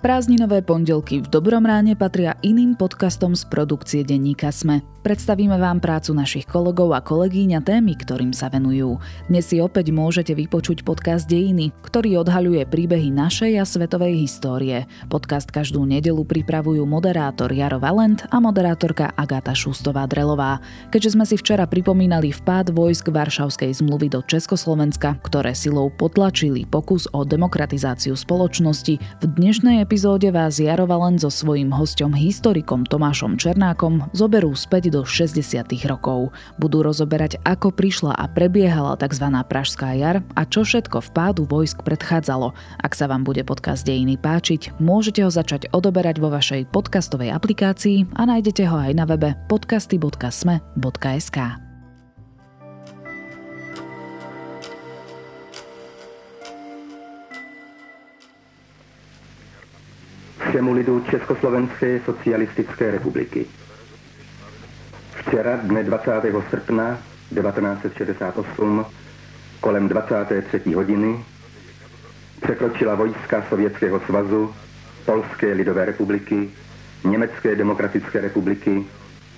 Prázdninové pondelky v Dobrom ráne patria iným podcastom z produkcie denníka Sme. Predstavíme vám prácu našich kolegov a kolegyň a témy, ktorým sa venujú. Dnes si opäť môžete vypočuť podcast Dejiny, ktorý odhaľuje príbehy našej a svetovej histórie. Podcast každú nedelu pripravujú moderátor Jaro Valent a moderátorka Agáta Šustová-Drelová. Keďže sme si včera pripomínali vpád vojsk Varšavskej zmluvy do Československa, ktoré silou potlačili pokus o demokratizáciu spoločnosti, v dnešnej epizóde vás Jaro Valent so svojím hostom historikom Tomášom Černákom zoberú späť do 60. rokov. Budú rozoberať, ako prišla a prebiehala tzv. Pražská jar a čo všetko v pádu vojsk predchádzalo. Ak sa vám bude podcast Dejiny páčiť, môžete ho začať odoberať vo vašej podcastovej aplikácii a nájdete ho aj na webe podcasty.sme.sk. všemu lidu Československé socialistické republiky. Včera, dne 20. srpna 1968, kolem 23. hodiny, překročila vojska Sovětského svazu, Polské lidové republiky, Německé demokratické republiky,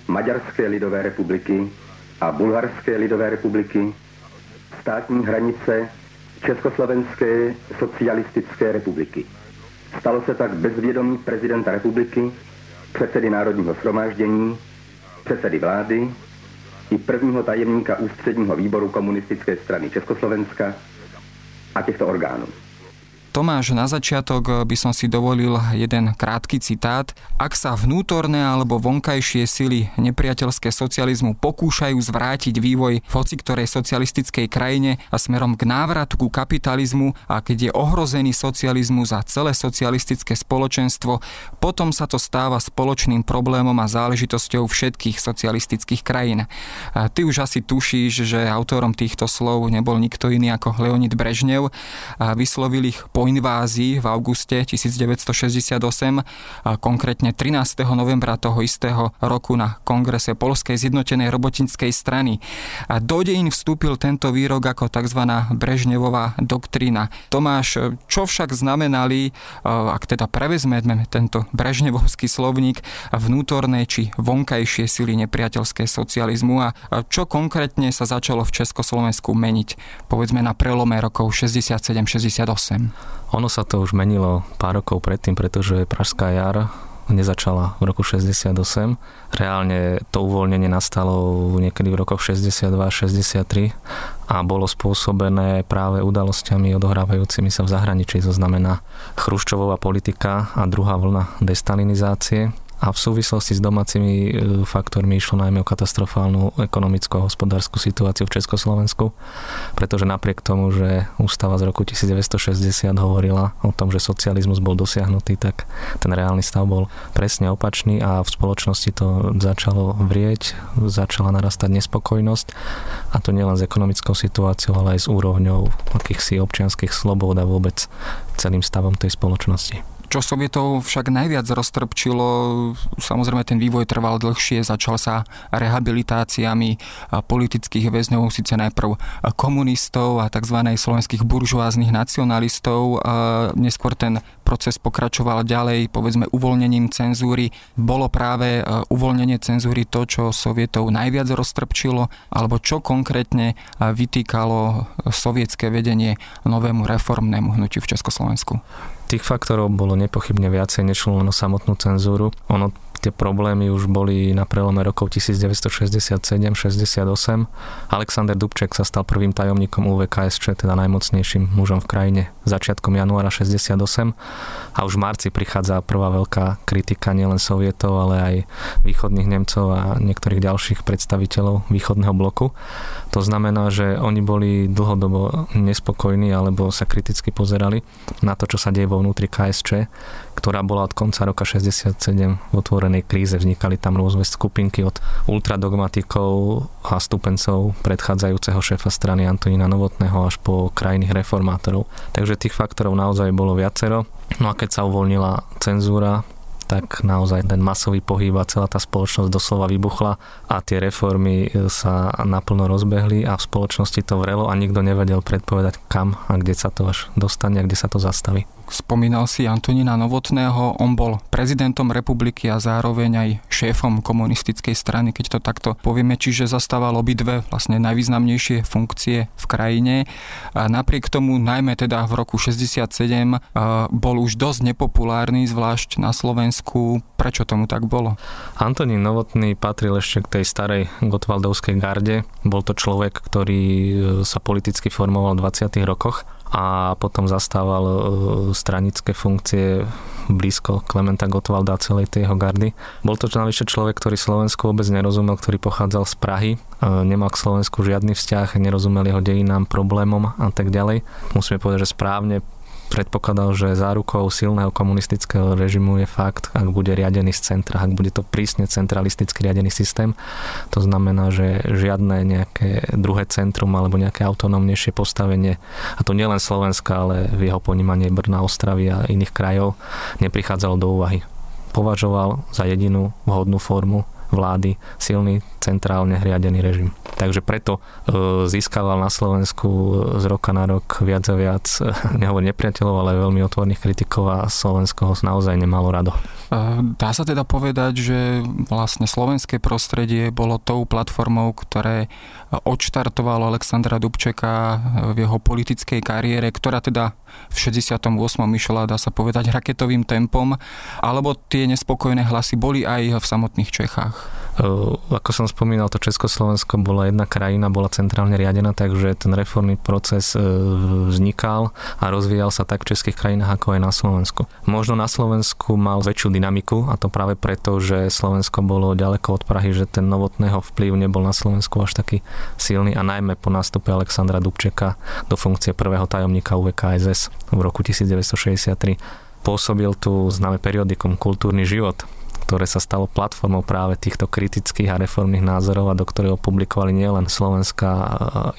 Maďarské lidové republiky a Bulharské lidové republiky státní hranice Československé socialistické republiky. Stalo se tak bez vědomí prezidenta republiky, předsedy Národního shromáždění, předsedy vlády i prvního tajemníka ústředního výboru komunistické strany Československa a těchto orgánů. Tomáš, na začiatok eh, by som si dovolil jeden krátky citát. Ak sa vnútorné alebo vonkajšie sily nepriateľské socializmu pokúšajú zvrátiť vývoj v hoci ktorej socialistickej krajine a smerom k návratu ku kapitalizmu a keď je ohrozený socializmus a celé socialistické spoločenstvo, potom sa to stáva spoločným problémom a záležitosťou všetkých socialistických krajín. A ty už asi tušíš, že autorom týchto slov nebol nikto iný ako Leonid Brežnev a vyslovil ich po po invázii v auguste 1968, konkrétne 13. novembra toho istého roku na kongrese Polskej zjednotenej robotinskej strany. Do dejín vstúpil tento výrok ako tzv. Brežnevová doktrína. Tomáš, čo však znamenali, ak teda prevezmeme tento brežnevovský slovník, vnútorné či vonkajšie sily nepriateľské socializmu a čo konkrétne sa začalo v Československu meniť, povedzme na prelome rokov 67-68? Ono sa to už menilo pár rokov predtým, pretože Pražská jar nezačala v roku 68. Reálne to uvoľnenie nastalo niekedy v rokoch 62-63 a bolo spôsobené práve udalosťami odohrávajúcimi sa v zahraničí, to znamená chruščovová politika a druhá vlna destalinizácie a v súvislosti s domácimi e, faktormi išlo najmä o katastrofálnu ekonomickú a hospodárskú situáciu v Československu, pretože napriek tomu, že ústava z roku 1960 hovorila o tom, že socializmus bol dosiahnutý, tak ten reálny stav bol presne opačný a v spoločnosti to začalo vrieť, začala narastať nespokojnosť a to nielen s ekonomickou situáciou, ale aj s úrovňou akýchsi občianských slobôd a vôbec celým stavom tej spoločnosti. Čo Sovietov však najviac roztrpčilo, samozrejme ten vývoj trval dlhšie, začal sa rehabilitáciami politických väzňov, síce najprv komunistov a tzv. slovenských buržoáznych nacionalistov. Neskôr ten proces pokračoval ďalej, povedzme uvoľnením cenzúry. Bolo práve uvoľnenie cenzúry to, čo Sovietov najviac roztrpčilo, alebo čo konkrétne vytýkalo sovietské vedenie novému reformnému hnutiu v Československu? Tých faktorov bolo nepochybne viacej, nešlo len samotnú cenzúru. Ono tie problémy už boli na prelome rokov 1967-68. Alexander Dubček sa stal prvým tajomníkom UVKSČ, teda najmocnejším mužom v krajine začiatkom januára 68 a už v marci prichádza prvá veľká kritika nielen Sovietov, ale aj východných Nemcov a niektorých ďalších predstaviteľov východného bloku. To znamená, že oni boli dlhodobo nespokojní alebo sa kriticky pozerali na to, čo sa deje vo vnútri KSČ, ktorá bola od konca roka 67 v kríze. Vznikali tam rôzne skupinky od ultradogmatikov a stupencov predchádzajúceho šéfa strany Antonína Novotného až po krajných reformátorov. Takže tých faktorov naozaj bolo viacero. No a keď sa uvoľnila cenzúra, tak naozaj ten masový pohyb a celá tá spoločnosť doslova vybuchla a tie reformy sa naplno rozbehli a v spoločnosti to vrelo a nikto nevedel predpovedať kam a kde sa to až dostane a kde sa to zastaví. Spomínal si Antonína Novotného, on bol prezidentom republiky a zároveň aj šéfom komunistickej strany, keď to takto povieme, čiže zastával obidve vlastne najvýznamnejšie funkcie v krajine. A napriek tomu, najmä teda v roku 67, bol už dosť nepopulárny, zvlášť na Slovensku. Prečo tomu tak bolo? Antonín Novotný patril ešte k tej starej Gotwaldovskej garde. Bol to človek, ktorý e, sa politicky formoval v 20. rokoch a potom zastával e, stranické funkcie blízko Klementa Gottwalda a celej tej jeho gardy. Bol to navyše človek, ktorý Slovensku vôbec nerozumel, ktorý pochádzal z Prahy, e, nemal k Slovensku žiadny vzťah, nerozumel jeho dejinám, problémom a tak ďalej. Musíme povedať, že správne predpokladal, že zárukou silného komunistického režimu je fakt, ak bude riadený z centra, ak bude to prísne centralisticky riadený systém. To znamená, že žiadne nejaké druhé centrum alebo nejaké autonómnejšie postavenie, a to nielen Slovenska, ale v jeho ponímanie Brna, Ostravy a iných krajov, neprichádzalo do úvahy. Považoval za jedinú vhodnú formu vlády silný centrálne riadený režim. Takže preto e, získaval na Slovensku z roka na rok viac a viac, nehovor nepriateľov, ale veľmi otvorných kritikov a Slovensko ho naozaj nemalo rado. E, dá sa teda povedať, že vlastne slovenské prostredie bolo tou platformou, ktoré odštartovalo Alexandra Dubčeka v jeho politickej kariére, ktorá teda v 68. išla, dá sa povedať, raketovým tempom, alebo tie nespokojné hlasy boli aj v samotných Čechách? Ako som spomínal, to Československo bola jedna krajina, bola centrálne riadená, takže ten reformný proces vznikal a rozvíjal sa tak v českých krajinách, ako aj na Slovensku. Možno na Slovensku mal väčšiu dynamiku a to práve preto, že Slovensko bolo ďaleko od Prahy, že ten novotného vplyv nebol na Slovensku až taký silný a najmä po nástupe Alexandra Dubčeka do funkcie prvého tajomníka UVKSS v roku 1963 pôsobil tu známe periodikum Kultúrny život, ktoré sa stalo platformou práve týchto kritických a reformných názorov a do ktorého publikovali nielen slovenská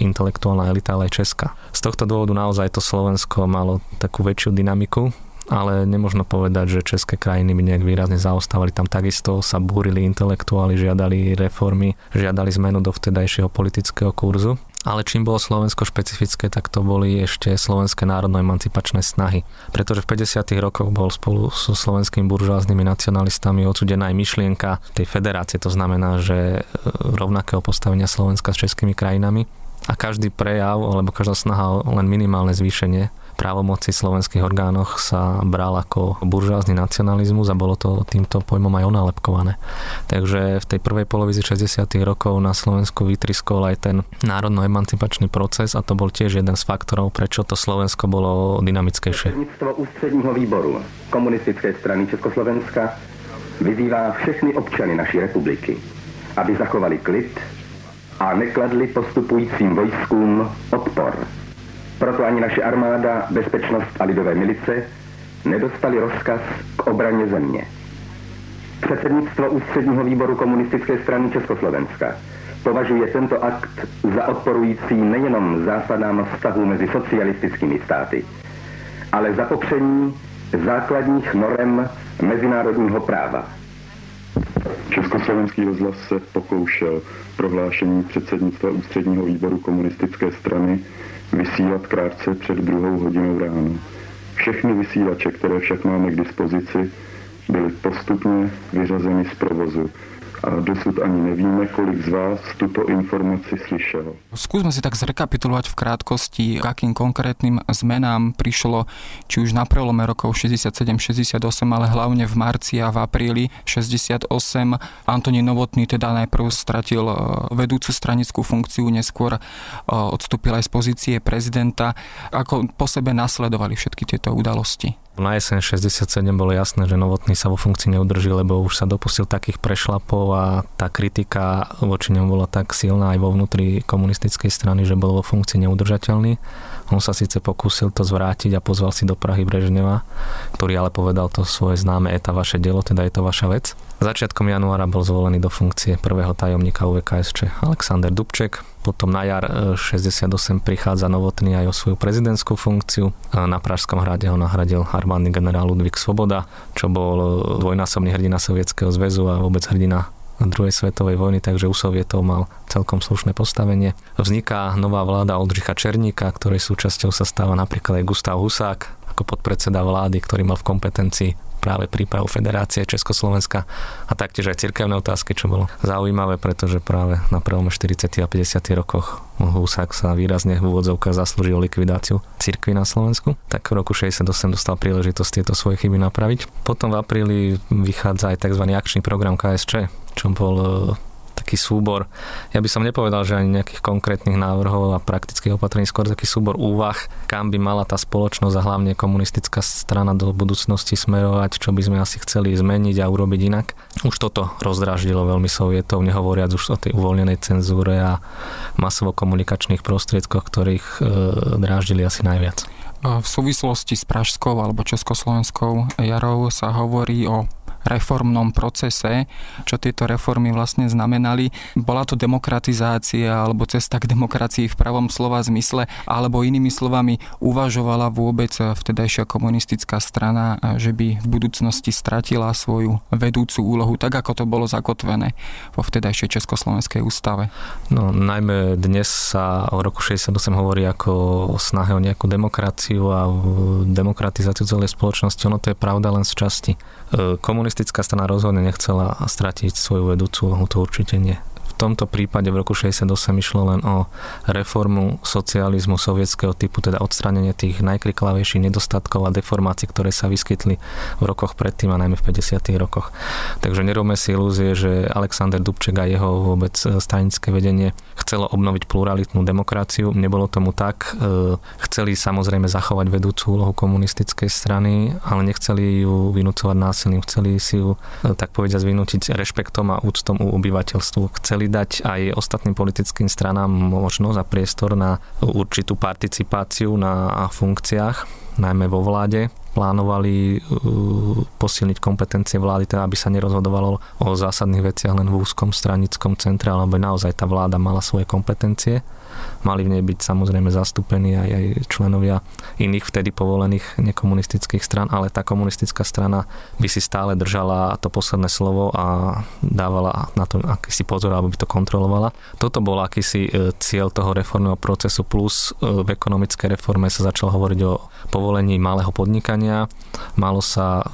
intelektuálna elita, ale aj česká. Z tohto dôvodu naozaj to Slovensko malo takú väčšiu dynamiku ale nemožno povedať, že české krajiny by nejak výrazne zaostávali. Tam takisto sa búrili intelektuáli, žiadali reformy, žiadali zmenu do vtedajšieho politického kurzu. Ale čím bolo Slovensko špecifické, tak to boli ešte slovenské národno-emancipačné snahy. Pretože v 50. rokoch bol spolu so slovenskými buržoáznymi nacionalistami odsudená aj myšlienka tej federácie. To znamená, že e, rovnakého postavenia Slovenska s českými krajinami a každý prejav alebo každá snaha o len minimálne zvýšenie právomoci slovenských orgánoch sa bral ako buržoázny nacionalizmus a bolo to týmto pojmom aj onálepkované. Takže v tej prvej polovici 60. rokov na Slovensku vytriskol aj ten národno-emancipačný proces a to bol tiež jeden z faktorov, prečo to Slovensko bolo dynamickejšie. Ústředního výboru komunistické strany Československa vyzývá všechny občany naší republiky, aby zachovali klid a nekladli postupujícím vojskům odpor. Proto ani naše armáda, bezpečnost a lidové milice nedostali rozkaz k obraně země. Předsednictvo ústředního výboru komunistické strany Československa považuje tento akt za odporující nejenom zásadám vztahu mezi socialistickými státy, ale za popření základních norem mezinárodního práva. Československý rozhlas se pokoušel prohlášení předsednictva ústředního výboru komunistické strany vysílat krátce před druhou hodinou ráno. Všechny vysílače, které však máme k dispozici, byly postupně vyřazeny z provozu a dosud ani nevíme, kolik z vás tuto informaci slyšelo. Skúsme si tak zrekapitulovať v krátkosti, k akým konkrétnym zmenám prišlo či už na prelome rokov 67-68, ale hlavne v marci a v apríli 68. Antonín Novotný teda najprv stratil e, vedúcu stranickú funkciu, neskôr e, odstúpil aj z pozície prezidenta. Ako po sebe nasledovali všetky tieto udalosti? Na jeseň 67 bolo jasné, že Novotný sa vo funkcii neudrží, lebo už sa dopustil takých prešlapov a tá kritika voči ňom bola tak silná aj vo vnútri komunistickej strany, že bol vo funkcii neudržateľný. On sa síce pokúsil to zvrátiť a pozval si do Prahy Brežneva, ktorý ale povedal to svoje známe eta vaše dielo, teda je to vaša vec. Začiatkom januára bol zvolený do funkcie prvého tajomníka UVKSČ Alexander Dubček, potom na jar 68 e, prichádza Novotný aj o svoju prezidentskú funkciu. Na Pražskom hrade ho nahradil armádny generál Ludvík Svoboda, čo bol e, dvojnásobný hrdina Sovietskeho zväzu a vôbec hrdina druhej svetovej vojny, takže u Sovietov mal celkom slušné postavenie. Vzniká nová vláda Oldřicha Černíka, ktorej súčasťou sa stáva napríklad aj Gustav Husák, ako podpredseda vlády, ktorý mal v kompetencii práve prípravu Federácie Československa a taktiež aj cirkevné otázky, čo bolo zaujímavé, pretože práve na prelome 40. a 50. rokoch Husák sa výrazne v úvodzovkách zaslúžil likvidáciu cirkvy na Slovensku, tak v roku 68 dostal príležitosť tieto svoje chyby napraviť. Potom v apríli vychádza aj tzv. akčný program KSČ, čo bol taký súbor, ja by som nepovedal, že ani nejakých konkrétnych návrhov a praktických opatrení, skôr taký súbor úvah, kam by mala tá spoločnosť a hlavne komunistická strana do budúcnosti smerovať, čo by sme asi chceli zmeniť a urobiť inak. Už toto rozdráždilo veľmi sovietov, nehovoriac už o tej uvoľnenej cenzúre a masovo-komunikačných prostriedkoch, ktorých e, dráždili asi najviac. V súvislosti s Pražskou alebo Československou jarou sa hovorí o reformnom procese, čo tieto reformy vlastne znamenali. Bola to demokratizácia alebo cesta k demokracii v pravom slova zmysle, alebo inými slovami uvažovala vôbec vtedajšia komunistická strana, že by v budúcnosti stratila svoju vedúcu úlohu, tak ako to bolo zakotvené vo vtedajšej Československej ústave. No, najmä dnes sa o roku 68 hovorí ako o snahe o nejakú demokraciu a demokratizáciu celej spoločnosti. Ono to je pravda len z časti. E, komunistická strana rozhodne nechcela stratiť svoju vedúcu to určite nie tomto prípade v roku 68 išlo len o reformu socializmu sovietského typu, teda odstránenie tých najkriklavejších nedostatkov a deformácií, ktoré sa vyskytli v rokoch predtým a najmä v 50. rokoch. Takže nerobme si ilúzie, že Alexander Dubček a jeho vôbec e, stranické vedenie chcelo obnoviť pluralitnú demokraciu. Nebolo tomu tak. E, chceli samozrejme zachovať vedúcu úlohu komunistickej strany, ale nechceli ju vynúcovať násilím. Chceli si ju, e, tak povediať, vynútiť rešpektom a úctom u obyvateľstvu. Chceli chceli dať aj ostatným politickým stranám možnosť a priestor na určitú participáciu na funkciách, najmä vo vláde. Plánovali uh, posilniť kompetencie vlády, teda aby sa nerozhodovalo o zásadných veciach len v úzkom stranickom centre, alebo naozaj tá vláda mala svoje kompetencie Mali v nej byť samozrejme zastúpení aj, aj členovia iných vtedy povolených nekomunistických stran, ale tá komunistická strana by si stále držala to posledné slovo a dávala na to akýsi pozor, aby to kontrolovala. Toto bol akýsi e, cieľ toho reformného procesu, plus e, v ekonomickej reforme sa začalo hovoriť o povolení malého podnikania, malo sa e,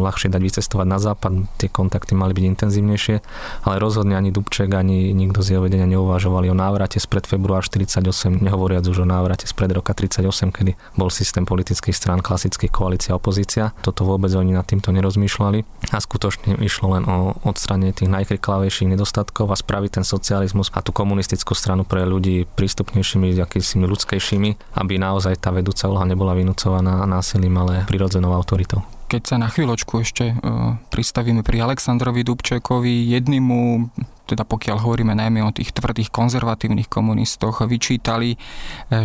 ľahšie dať vycestovať na západ, tie kontakty mali byť intenzívnejšie, ale rozhodne ani Dubček, ani nikto z jeho vedenia neuvažovali o návrate spred február 48, nehovoriac už o návrate spred roka 38, kedy bol systém politických strán klasických koalícia opozícia. Toto vôbec oni nad týmto nerozmýšľali a skutočne išlo len o odstranie tých najkriklavejších nedostatkov a spraviť ten socializmus a tú komunistickú stranu pre ľudí prístupnejšími, akýsimi ľudskejšími, aby naozaj tá vedúca úloha nebola vynúcovaná násilím, ale prirodzenou autoritou. Keď sa na chvíľočku ešte uh, pristavíme pri Aleksandrovi Dubčekovi, jednému teda pokiaľ hovoríme najmä o tých tvrdých konzervatívnych komunistoch, vyčítali, e,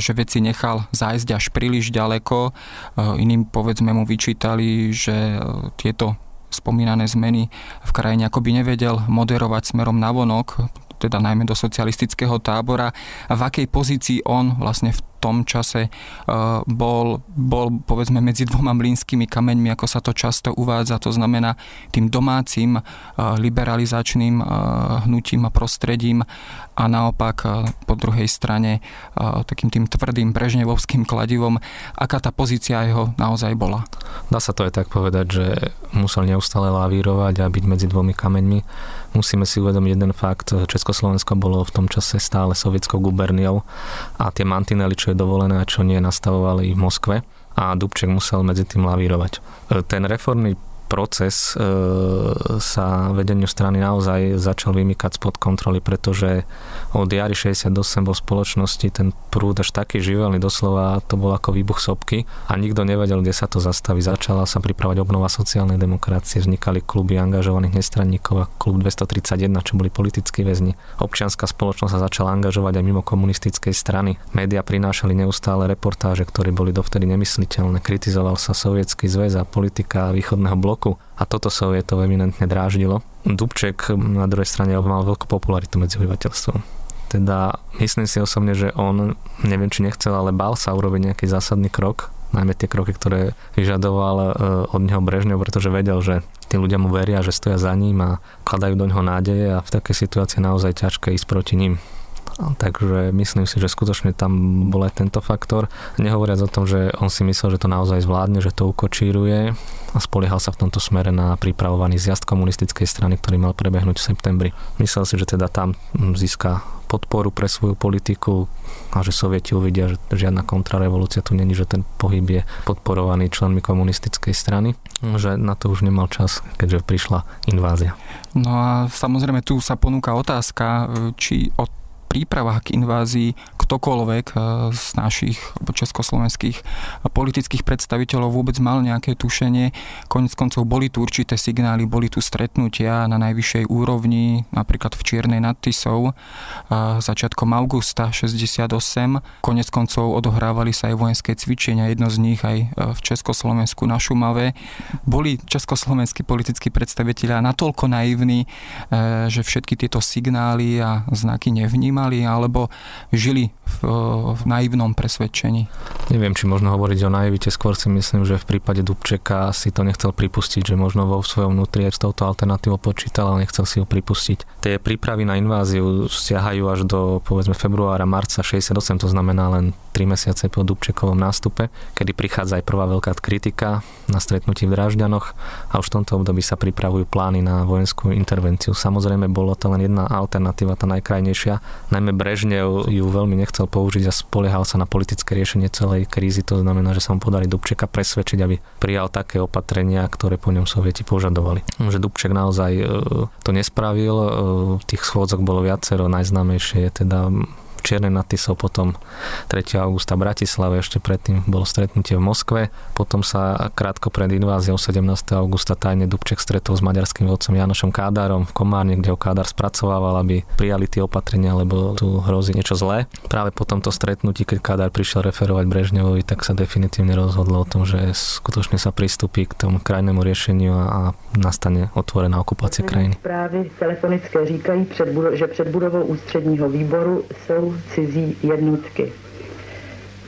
že veci nechal zájsť až príliš ďaleko. E, iným povedzme mu vyčítali, že e, tieto spomínané zmeny v krajine akoby nevedel moderovať smerom na vonok, teda najmä do socialistického tábora a v akej pozícii on vlastne v tom čase bol, bol povedzme medzi dvoma mlínskymi kameňmi, ako sa to často uvádza, to znamená tým domácim liberalizačným hnutím a prostredím a naopak po druhej strane takým tým tvrdým brežnevovským kladivom, aká tá pozícia jeho naozaj bola. Dá sa to aj tak povedať, že musel neustále lavírovať a byť medzi dvomi kameňmi. Musíme si uvedomiť jeden fakt, Československo bolo v tom čase stále sovietskou guberniou a tie mantinely, čo je dovolené a čo nie, nastavovali v Moskve a Dubček musel medzi tým lavírovať. Ten reformný proces e, sa vedeniu strany naozaj začal vymykať spod kontroly, pretože od jary 68 vo spoločnosti ten prúd až taký živelný, doslova to bol ako výbuch sopky a nikto nevedel, kde sa to zastaví. Začala sa pripravať obnova sociálnej demokracie, vznikali kluby angažovaných nestranníkov a klub 231, čo boli politickí väzni. Občianská spoločnosť sa začala angažovať aj mimo komunistickej strany. Média prinášali neustále reportáže, ktoré boli dovtedy nemysliteľné. Kritizoval sa sovietský zväz a politika východného bloku roku a toto Sovietov eminentne dráždilo. Dubček na druhej strane mal veľkú popularitu medzi obyvateľstvom. Teda myslím si osobne, že on, neviem či nechcel, ale bál sa urobiť nejaký zásadný krok, najmä tie kroky, ktoré vyžadoval e, od neho Brežňov, pretože vedel, že tí ľudia mu veria, že stoja za ním a kladajú do neho nádeje a v takej situácii naozaj ťažké ísť proti ním. Takže myslím si, že skutočne tam bol aj tento faktor. Nehovoriac o tom, že on si myslel, že to naozaj zvládne, že to ukočíruje a spoliehal sa v tomto smere na pripravovaný zjazd komunistickej strany, ktorý mal prebehnúť v septembri. Myslel si, že teda tam získa podporu pre svoju politiku a že sovieti uvidia, že žiadna kontrarevolúcia tu není, že ten pohyb je podporovaný členmi komunistickej strany, že na to už nemal čas, keďže prišla invázia. No a samozrejme tu sa ponúka otázka, či od prípravách k invázii ktokoľvek eh, z našich československých politických predstaviteľov vôbec mal nejaké tušenie. Konec koncov boli tu určité signály, boli tu stretnutia na najvyššej úrovni, napríklad v Čiernej nad Tisou, eh, začiatkom augusta 68. Konec koncov odohrávali sa aj vojenské cvičenia, jedno z nich aj eh, v Československu na Šumave. Boli československí politickí predstaviteľia natoľko naivní, že všetky tieto signály a znaky nevnímali vnímali alebo žili v, v naivnom presvedčení. Neviem, či možno hovoriť o naivite, skôr si myslím, že v prípade Dubčeka si to nechcel pripustiť, že možno vo svojom vnútri s touto alternatívou počítal, ale nechcel si ho pripustiť. Tie prípravy na inváziu stiahajú až do povedzme februára, marca 68, to znamená len 3 mesiace po Dubčekovom nástupe, kedy prichádza aj prvá veľká kritika na stretnutí v Drážďanoch a už v tomto období sa pripravujú plány na vojenskú intervenciu. Samozrejme, bolo to len jedna alternatíva, tá najkrajnejšia. Najmä Brežnev ju veľmi nechcel použiť a spoliehal sa na politické riešenie celej krízy. To znamená, že sa mu podali Dubčeka presvedčiť, aby prijal také opatrenia, ktoré po ňom sovieti požadovali. Že Dubček naozaj e, to nespravil, e, tých schôdzok bolo viacero, najznámejšie je teda Čiernej nad Tisou, potom 3. augusta v Bratislave, ešte predtým bolo stretnutie v Moskve, potom sa krátko pred inváziou 17. augusta tajne Dubček stretol s maďarským vodcom Janošom Kádarom v Komárne, kde ho Kádar spracovával, aby prijali tie opatrenia, lebo tu hrozí niečo zlé. Práve po tomto stretnutí, keď Kádar prišiel referovať Brežnevovi, tak sa definitívne rozhodlo o tom, že skutočne sa pristúpi k tomu krajnému riešeniu a nastane otvorená okupácia krajiny. Správy telefonické říkají, že před budovou ústředního výboru jsou cizí jednotky.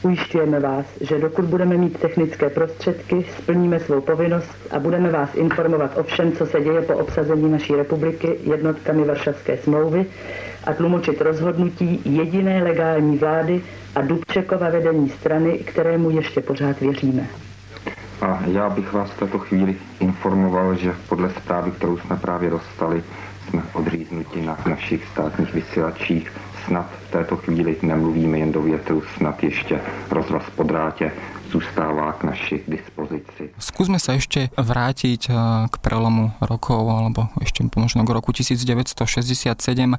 Ujišťujeme vás, že dokud budeme mít technické prostředky, splníme svou povinnost a budeme vás informovat o všem, co se děje po obsazení naší republiky jednotkami Varšavské smlouvy a tlumočit rozhodnutí jediné legální vlády a Dubčekova vedení strany, kterému ještě pořád věříme. A já bych vás v této chvíli informoval, že podle zprávy, kterou jsme právě dostali, jsme odříznuti na našich státních vysílačích snad v této chvíli nemluvíme jen do větru, snad ještě rozhlas po drátě zústáva k naši dispozici. Skúsme sa ešte vrátiť eh, k prelomu rokov, alebo ešte možno k roku 1967. Eh,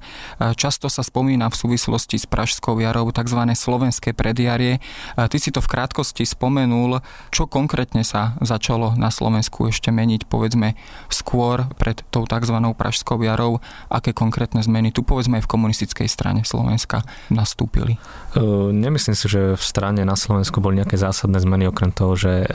často sa spomína v súvislosti s Pražskou jarou tzv. slovenské predjarie. Eh, ty si to v krátkosti spomenul. Čo konkrétne sa začalo na Slovensku ešte meniť, povedzme, skôr pred tou tzv. Pražskou jarou? Aké konkrétne zmeny tu, povedzme, aj v komunistickej strane Slovenska nastúpili? Nemyslím si, že v strane na Slovensku boli nejaké zásadné zmeny, okrem toho, že e,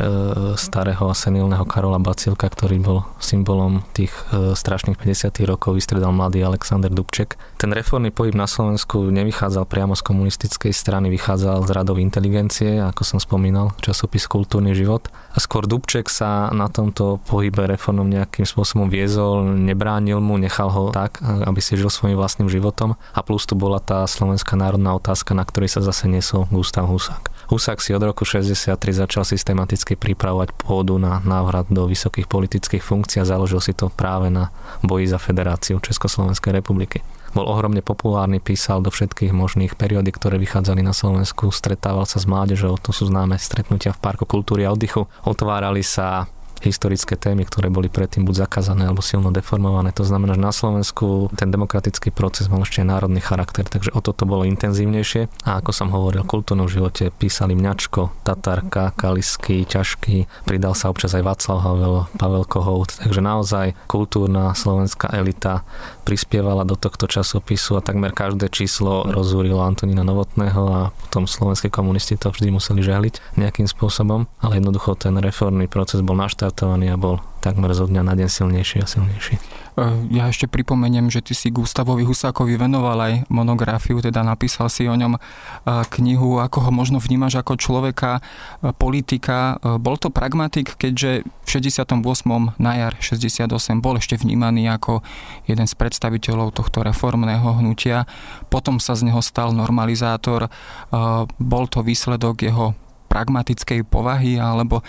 starého a senilného Karola Bacilka, ktorý bol symbolom tých e, strašných 50. rokov, vystredal mladý Alexander Dubček. Ten reformný pohyb na Slovensku nevychádzal priamo z komunistickej strany, vychádzal z radov inteligencie, ako som spomínal, časopis Kultúrny život. A skôr Dubček sa na tomto pohybe reformom nejakým spôsobom viezol, nebránil mu, nechal ho tak, aby si žil svojim vlastným životom. A plus tu bola tá slovenská národná otázka, na ktorej sa zase niesol Gustav Husák. Husák si od roku 63 začal systematicky pripravovať pôdu na návrat do vysokých politických funkcií a založil si to práve na boji za federáciu Československej republiky bol ohromne populárny, písal do všetkých možných periódik, ktoré vychádzali na Slovensku, stretával sa s mládežou, to sú známe stretnutia v Parku kultúry a oddychu. Otvárali sa historické témy, ktoré boli predtým buď zakázané alebo silno deformované. To znamená, že na Slovensku ten demokratický proces mal ešte národný charakter, takže o toto bolo intenzívnejšie. A ako som hovoril, v kultúrnom živote písali Mňačko, Tatarka, Kalisky, Ťažký, pridal sa občas aj Václav Havel, Pavel Kohout, takže naozaj kultúrna slovenská elita prispievala do tohto časopisu a takmer každé číslo rozúrilo Antonína Novotného a potom slovenskí komunisti to vždy museli žehliť nejakým spôsobom, ale jednoducho ten reformný proces bol naštartovaný a bol takmer zo dňa na deň silnejší a silnejší. Ja ešte pripomeniem, že ty si Gustavovi Husákovi venoval aj monografiu, teda napísal si o ňom knihu, ako ho možno vnímaš ako človeka, politika. Bol to pragmatik, keďže v 68. na jar 68 bol ešte vnímaný ako jeden z predstaviteľov tohto reformného hnutia. Potom sa z neho stal normalizátor. Bol to výsledok jeho pragmatickej povahy, alebo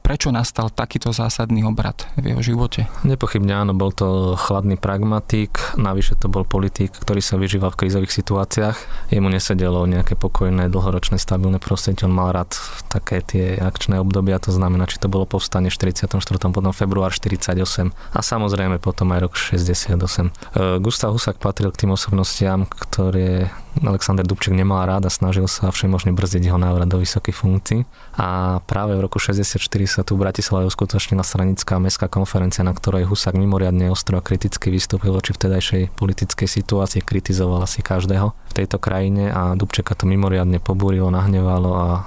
prečo nastal takýto zásadný obrad v jeho živote? Nepochybne áno, bol to chladný pragmatik, navyše to bol politik, ktorý sa vyžíval v krízových situáciách. Jemu nesedelo nejaké pokojné, dlhoročné, stabilné prostredie, on mal rád také tie akčné obdobia, to znamená, či to bolo povstanie v 44. potom február 48 a samozrejme potom aj rok 68. E, Gustav Husák patril k tým osobnostiam, ktoré Alexander Dubček nemal rád a snažil sa všemožne brzdiť jeho návrat do vysokých funkcií. A práve v roku 64 sa tu v Bratislave uskutočnila stranická mestská konferencia, na ktorej Husák mimoriadne ostro a kriticky vystúpil voči vtedajšej politickej situácii, kritizoval asi každého v tejto krajine a Dubčeka to mimoriadne pobúrilo, nahnevalo a e,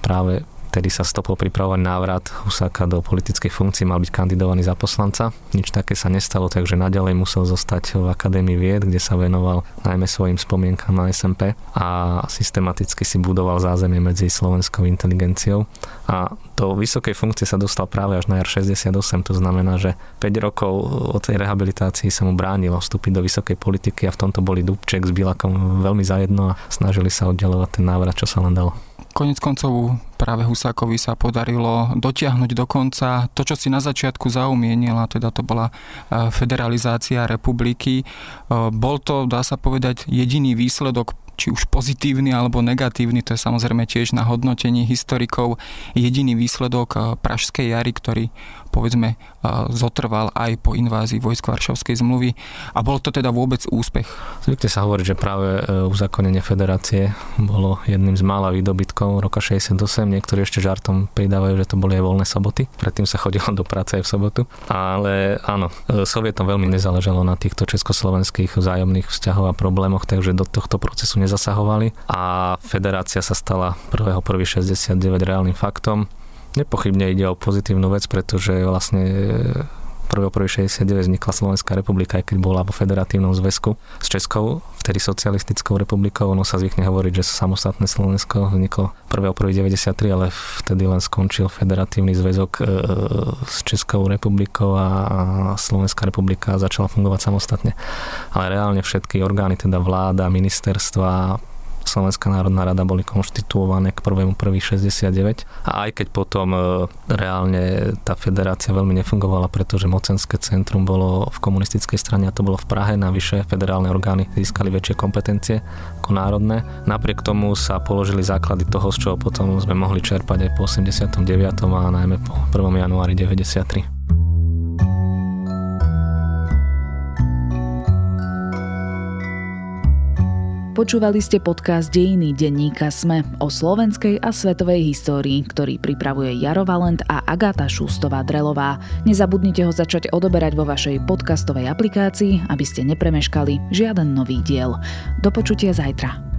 práve Vtedy sa stopol pripravovať návrat Husáka do politickej funkcie, mal byť kandidovaný za poslanca. Nič také sa nestalo, takže naďalej musel zostať v Akadémii vied, kde sa venoval najmä svojim spomienkam na SMP a systematicky si budoval zázemie medzi slovenskou inteligenciou. A do vysokej funkcie sa dostal práve až na jar 68, to znamená, že 5 rokov od tej rehabilitácii sa mu bránilo vstúpiť do vysokej politiky a v tomto boli Dubček s Bilakom veľmi zajedno a snažili sa oddelovať ten návrat, čo sa len dalo. Konec koncov práve Husákovi sa podarilo dotiahnuť do konca to, čo si na začiatku zaumienila, teda to bola e, federalizácia republiky. E, bol to, dá sa povedať, jediný výsledok či už pozitívny alebo negatívny, to je samozrejme tiež na hodnotení historikov, jediný výsledok eh, Pražskej jary, ktorý povedzme eh, zotrval aj po invázii vojsk Varšavskej zmluvy a bol to teda vôbec úspech. Zvykne sa hovoriť, že práve eh, uzakonenie federácie bolo jedným z mála výdobytkov roka 68. Niektorí ešte žartom pridávajú, že to boli aj voľné soboty. Predtým sa chodilo do práce aj v sobotu. Ale áno, Sovietom veľmi nezáležalo na týchto československých vzájomných vzťahov a problémoch, takže do tohto procesu nezasahovali a federácia sa stala 1.1.69 reálnym faktom. Nepochybne ide o pozitívnu vec, pretože vlastne 1.1.69 vznikla Slovenská republika, aj keď bola vo federatívnom zväzku s Českou, vtedy socialistickou republikou. Ono sa zvykne hovoriť, že samostatné Slovensko vzniklo 1.1.93, ale vtedy len skončil federatívny zväzok e, s Českou republikou a Slovenská republika začala fungovať samostatne. Ale reálne všetky orgány, teda vláda, ministerstva, Slovenská národná rada boli konštituované k 1.1.69 a aj keď potom e, reálne tá federácia veľmi nefungovala, pretože mocenské centrum bolo v komunistickej strane a to bolo v Prahe, navyše federálne orgány získali väčšie kompetencie ako národné. Napriek tomu sa položili základy toho, z čoho potom sme mohli čerpať aj po 89. a najmä po 1. januári 93. Počúvali ste podcast Dejiny denníka Sme o slovenskej a svetovej histórii, ktorý pripravuje Jaro Valent a Agáta Šustová-Drelová. Nezabudnite ho začať odoberať vo vašej podcastovej aplikácii, aby ste nepremeškali žiaden nový diel. Do počutia zajtra.